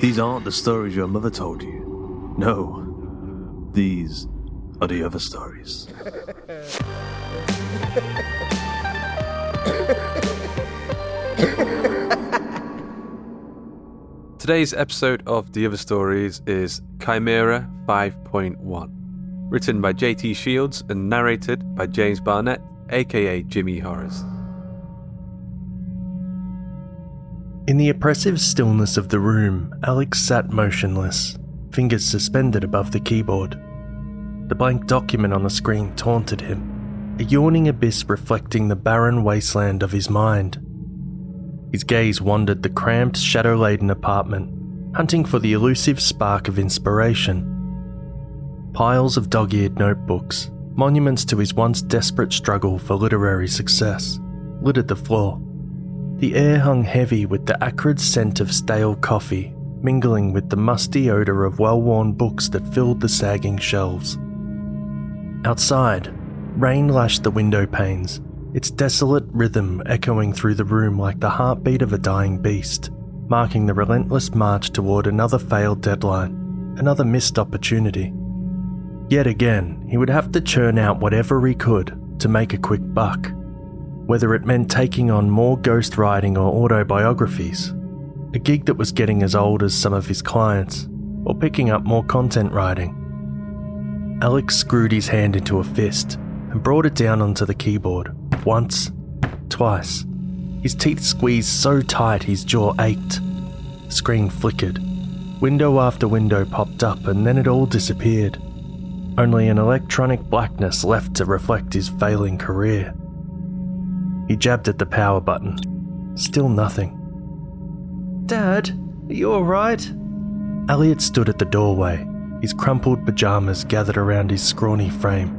These aren't the stories your mother told you. No, these are the other stories. Today's episode of The Other Stories is Chimera 5.1, written by JT Shields and narrated by James Barnett, aka Jimmy Horrors. In the oppressive stillness of the room, Alex sat motionless, fingers suspended above the keyboard. The blank document on the screen taunted him, a yawning abyss reflecting the barren wasteland of his mind. His gaze wandered the cramped, shadow laden apartment, hunting for the elusive spark of inspiration. Piles of dog eared notebooks, monuments to his once desperate struggle for literary success, littered the floor. The air hung heavy with the acrid scent of stale coffee, mingling with the musty odour of well worn books that filled the sagging shelves. Outside, rain lashed the window panes, its desolate rhythm echoing through the room like the heartbeat of a dying beast, marking the relentless march toward another failed deadline, another missed opportunity. Yet again, he would have to churn out whatever he could to make a quick buck, whether it meant taking on more ghostwriting or autobiographies, a gig that was getting as old as some of his clients, or picking up more content writing. Alex screwed his hand into a fist and brought it down onto the keyboard once, twice. His teeth squeezed so tight his jaw ached. The screen flickered. Window after window popped up and then it all disappeared. Only an electronic blackness left to reflect his failing career. He jabbed at the power button. Still nothing. Dad, are you alright? Elliot stood at the doorway, his crumpled pajamas gathered around his scrawny frame.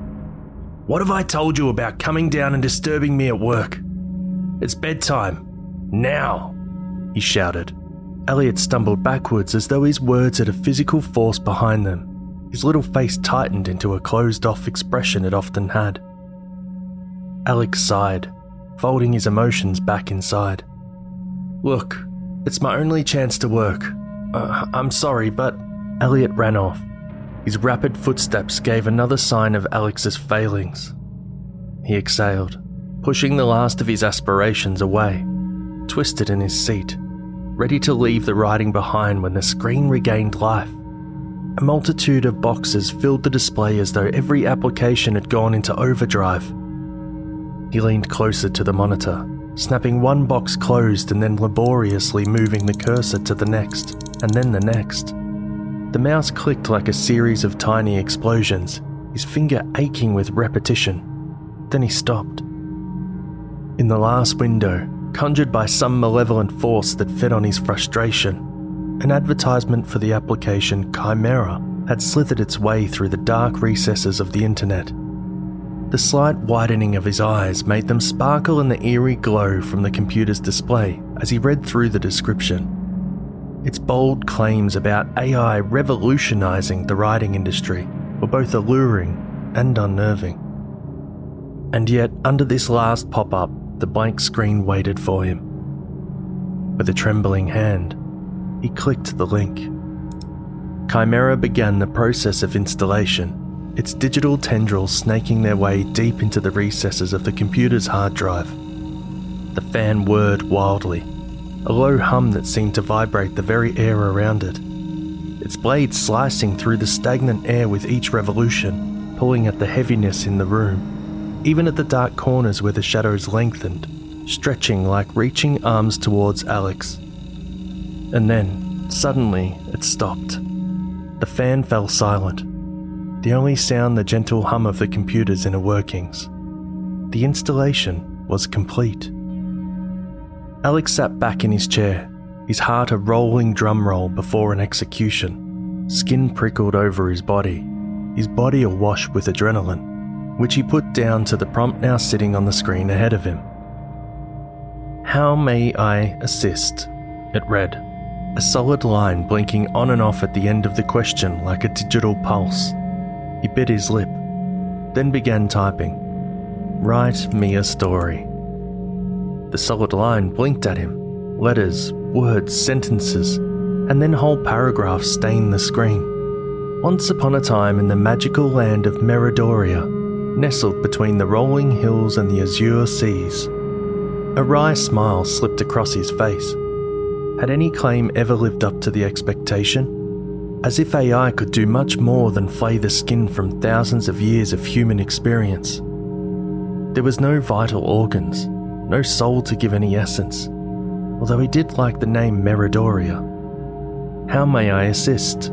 What have I told you about coming down and disturbing me at work? It's bedtime. Now! He shouted. Elliot stumbled backwards as though his words had a physical force behind them. His little face tightened into a closed off expression it often had. Alex sighed, folding his emotions back inside. Look, it's my only chance to work. Uh, I'm sorry, but. Elliot ran off. His rapid footsteps gave another sign of Alex's failings. He exhaled, pushing the last of his aspirations away, twisted in his seat, ready to leave the writing behind when the screen regained life. A multitude of boxes filled the display as though every application had gone into overdrive. He leaned closer to the monitor, snapping one box closed and then laboriously moving the cursor to the next, and then the next. The mouse clicked like a series of tiny explosions, his finger aching with repetition. Then he stopped. In the last window, conjured by some malevolent force that fed on his frustration, an advertisement for the application Chimera had slithered its way through the dark recesses of the internet. The slight widening of his eyes made them sparkle in the eerie glow from the computer's display as he read through the description. Its bold claims about AI revolutionizing the writing industry were both alluring and unnerving. And yet, under this last pop up, the blank screen waited for him. With a trembling hand, he clicked the link. Chimera began the process of installation, its digital tendrils snaking their way deep into the recesses of the computer's hard drive. The fan whirred wildly, a low hum that seemed to vibrate the very air around it. Its blades slicing through the stagnant air with each revolution, pulling at the heaviness in the room, even at the dark corners where the shadows lengthened, stretching like reaching arms towards Alex. And then, suddenly, it stopped. The fan fell silent, the only sound the gentle hum of the computer's inner workings. The installation was complete. Alex sat back in his chair, his heart a rolling drum roll before an execution. Skin prickled over his body, his body awash with adrenaline, which he put down to the prompt now sitting on the screen ahead of him. How may I assist? It read a solid line blinking on and off at the end of the question like a digital pulse. He bit his lip, then began typing. Write me a story. The solid line blinked at him. Letters, words, sentences, and then whole paragraphs stained the screen. Once upon a time in the magical land of Meridoria, nestled between the rolling hills and the azure seas, a wry smile slipped across his face. Had any claim ever lived up to the expectation? As if AI could do much more than flay the skin from thousands of years of human experience. There was no vital organs, no soul to give any essence, although he did like the name Meridoria. How may I assist?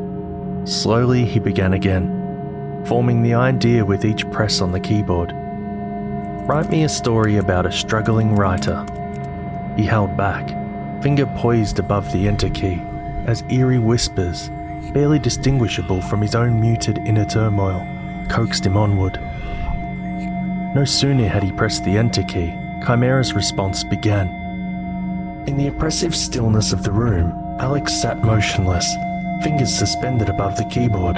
Slowly he began again, forming the idea with each press on the keyboard. Write me a story about a struggling writer. He held back finger poised above the enter key as eerie whispers, barely distinguishable from his own muted inner turmoil, coaxed him onward. No sooner had he pressed the enter key, Chimera's response began. In the oppressive stillness of the room, Alex sat motionless, fingers suspended above the keyboard.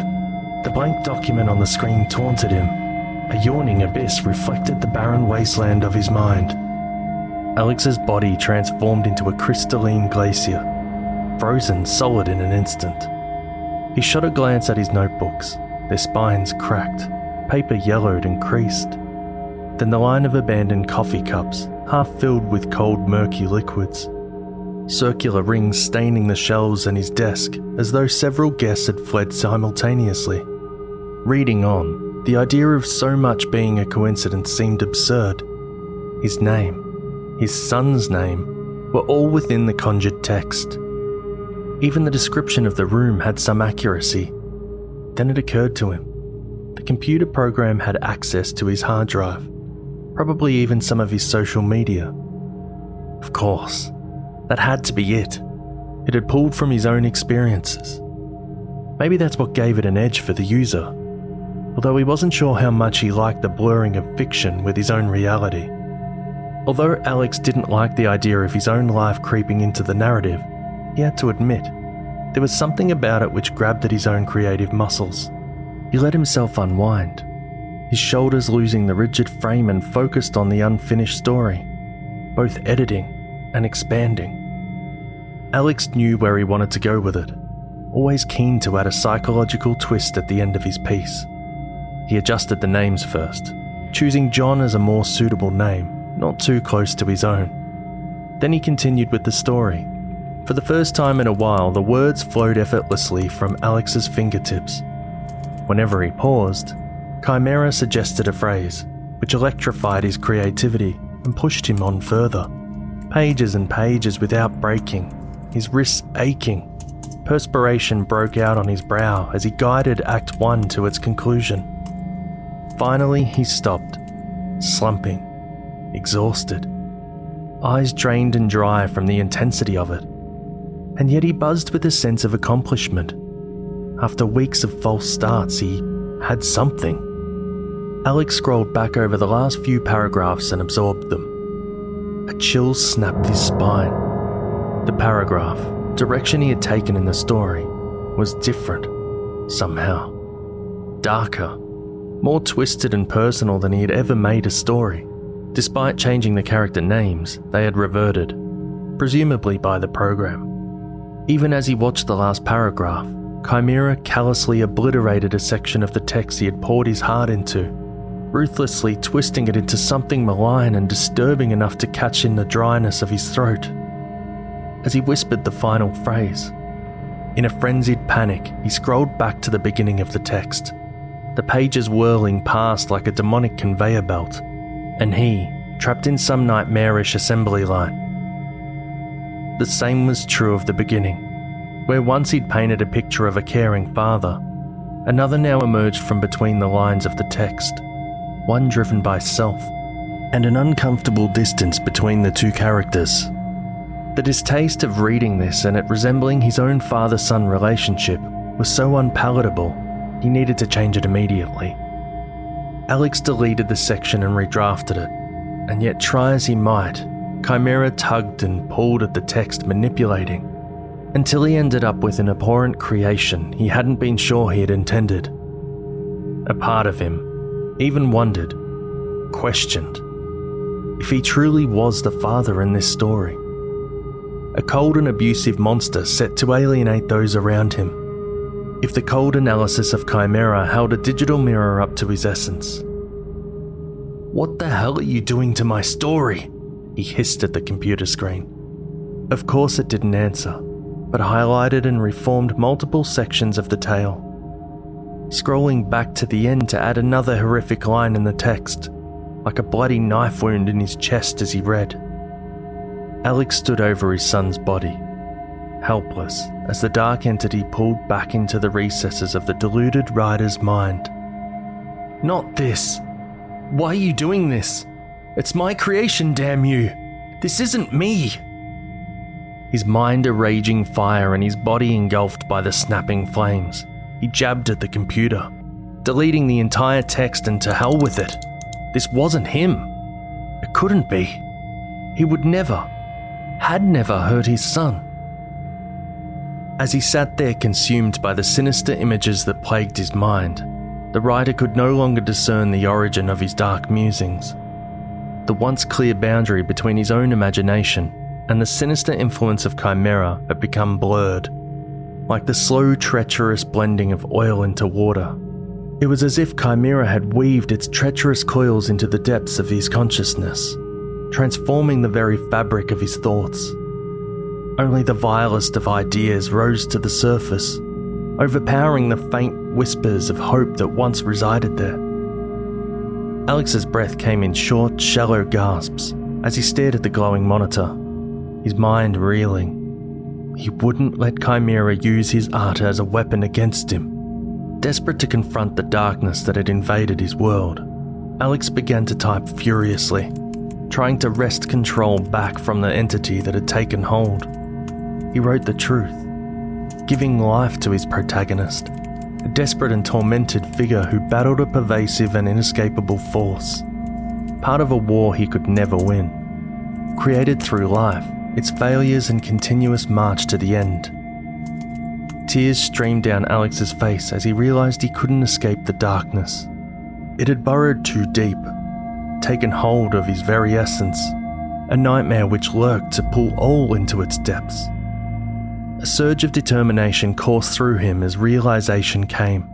The blank document on the screen taunted him. A yawning abyss reflected the barren wasteland of his mind. Alex's body transformed into a crystalline glacier, frozen solid in an instant. He shot a glance at his notebooks, their spines cracked, paper yellowed and creased. Then the line of abandoned coffee cups, half filled with cold, murky liquids. Circular rings staining the shelves and his desk as though several guests had fled simultaneously. Reading on, the idea of so much being a coincidence seemed absurd. His name, his son's name, were all within the conjured text. Even the description of the room had some accuracy. Then it occurred to him the computer program had access to his hard drive, probably even some of his social media. Of course, that had to be it. It had pulled from his own experiences. Maybe that's what gave it an edge for the user, although he wasn't sure how much he liked the blurring of fiction with his own reality. Although Alex didn't like the idea of his own life creeping into the narrative, he had to admit there was something about it which grabbed at his own creative muscles. He let himself unwind, his shoulders losing the rigid frame and focused on the unfinished story, both editing and expanding. Alex knew where he wanted to go with it, always keen to add a psychological twist at the end of his piece. He adjusted the names first, choosing John as a more suitable name not too close to his own. Then he continued with the story. For the first time in a while, the words flowed effortlessly from Alex's fingertips. Whenever he paused, Chimera suggested a phrase, which electrified his creativity and pushed him on further. pages and pages without breaking, his wrists aching. Perspiration broke out on his brow as he guided Act 1 to its conclusion. Finally, he stopped, slumping, exhausted, eyes drained and dry from the intensity of it. And yet he buzzed with a sense of accomplishment. After weeks of false starts, he had something. Alex scrolled back over the last few paragraphs and absorbed them. A chill snapped his spine. The paragraph, direction he had taken in the story, was different, somehow. Darker, more twisted and personal than he had ever made a story. Despite changing the character names, they had reverted, presumably by the program. Even as he watched the last paragraph, Chimera callously obliterated a section of the text he had poured his heart into, ruthlessly twisting it into something malign and disturbing enough to catch in the dryness of his throat. As he whispered the final phrase, in a frenzied panic, he scrolled back to the beginning of the text, the pages whirling past like a demonic conveyor belt, and he, trapped in some nightmarish assembly line. The same was true of the beginning where once he'd painted a picture of a caring father, another now emerged from between the lines of the text, one driven by self, and an uncomfortable distance between the two characters. The distaste of reading this and it resembling his own father son relationship was so unpalatable, he needed to change it immediately. Alex deleted the section and redrafted it, and yet, try as he might, Chimera tugged and pulled at the text, manipulating until he ended up with an abhorrent creation he hadn't been sure he had intended. A part of him even wondered, questioned, if he truly was the father in this story. A cold and abusive monster set to alienate those around him. If the cold analysis of Chimera held a digital mirror up to his essence. What the hell are you doing to my story? He hissed at the computer screen. Of course, it didn't answer but highlighted and reformed multiple sections of the tale. Scrolling back to the end to add another horrific line in the text, like a bloody knife wound in his chest as he read. Alex stood over his son's body, helpless as the dark entity pulled back into the recesses of the deluded writer's mind. Not this! Why are you doing this? It's my creation, damn you! This isn't me! his mind a raging fire and his body engulfed by the snapping flames. He jabbed at the computer, deleting the entire text and to hell with it. This wasn't him. It couldn't be. He would never, had never hurt his son. As he sat there consumed by the sinister images that plagued his mind, the writer could no longer discern the origin of his dark musings. The once clear boundary between his own imagination and the sinister influence of Chimera had become blurred, like the slow, treacherous blending of oil into water. It was as if Chimera had weaved its treacherous coils into the depths of his consciousness, transforming the very fabric of his thoughts. Only the vilest of ideas rose to the surface, overpowering the faint whispers of hope that once resided there. Alex's breath came in short, shallow gasps as he stared at the glowing monitor his mind reeling. He wouldn't let Chimera use his art as a weapon against him. Desperate to confront the darkness that had invaded his world, Alex began to type furiously, trying to wrest control back from the entity that had taken hold. He wrote the truth, giving life to his protagonist, a desperate and tormented figure who battled a pervasive and inescapable force, part of a war he could never win, created through life its failures and continuous march to the end. Tears streamed down Alex's face as he realized he couldn't escape the darkness. It had burrowed too deep, taken hold of his very essence, a nightmare which lurked to pull all into its depths. A surge of determination coursed through him as realization came.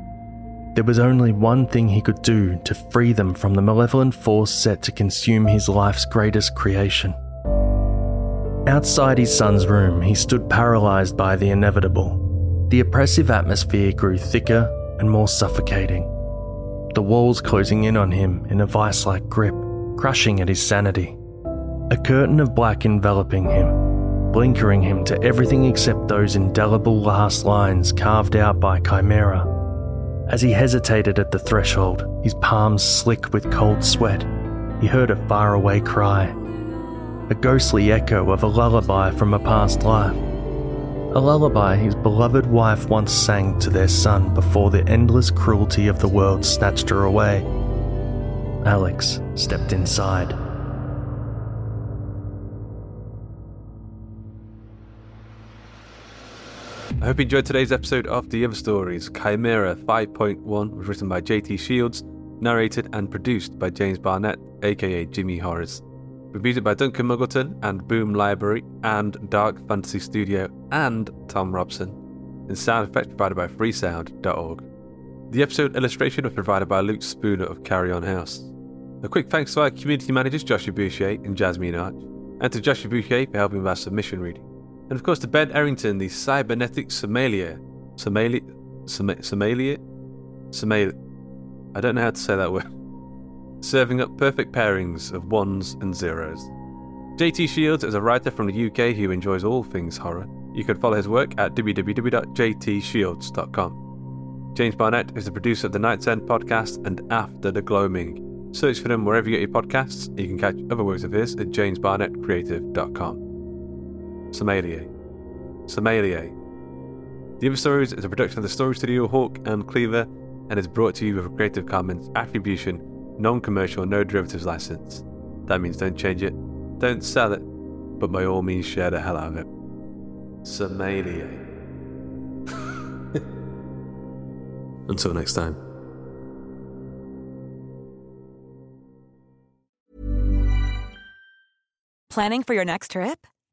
There was only one thing he could do to free them from the malevolent force set to consume his life's greatest creation. Outside his son's room, he stood paralysed by the inevitable. The oppressive atmosphere grew thicker and more suffocating. The walls closing in on him in a vice like grip, crushing at his sanity. a curtain of black enveloping him, blinkering him to everything except those indelible last lines carved out by Chimera. As he hesitated at the threshold, his palms slick with cold sweat, he heard a faraway cry, a ghostly echo of a lullaby from a past life. A lullaby his beloved wife once sang to their son before the endless cruelty of the world snatched her away. Alex stepped inside. I hope you enjoyed today's episode of The Other Stories. Chimera 5.1 was written by JT Shields, narrated and produced by James Barnett, aka Jimmy Horrors. With music by Duncan Muggleton and Boom Library and Dark Fantasy Studio and Thom Robson. And sound effects provided by freesound.org. The episode illustration was provided by Luke Spooner of Carrion House. A quick thanks to our community managers Joshua Boucher and Jasmine Arch, and to Joshua Boucher for helping with our submission reading. And of course to Ben Errington, the cybernetic sommelier. Sommelier? Sommelier? Sommelier? I don't know how to say that word. Serving up perfect pairings of ones and zeros. JT Shields is a writer from the UK who enjoys all things horror. You can follow his work at www.jtshields.com. James Barnett is the producer of the Night's End podcast and After the Gloaming. Search for them wherever you get your podcasts. You can catch other works of his at jamesbarnettcreative.com. Sommelier. Sommelier. The Stories is a production of the Story Studio Hawk and Cleaver and is brought to you with a Creative Commons Attribution, Non Commercial, No Derivatives license. That means don't change it, don't sell it, but by all means share the hell out of it. Sommelier. Until next time. Planning for your next trip?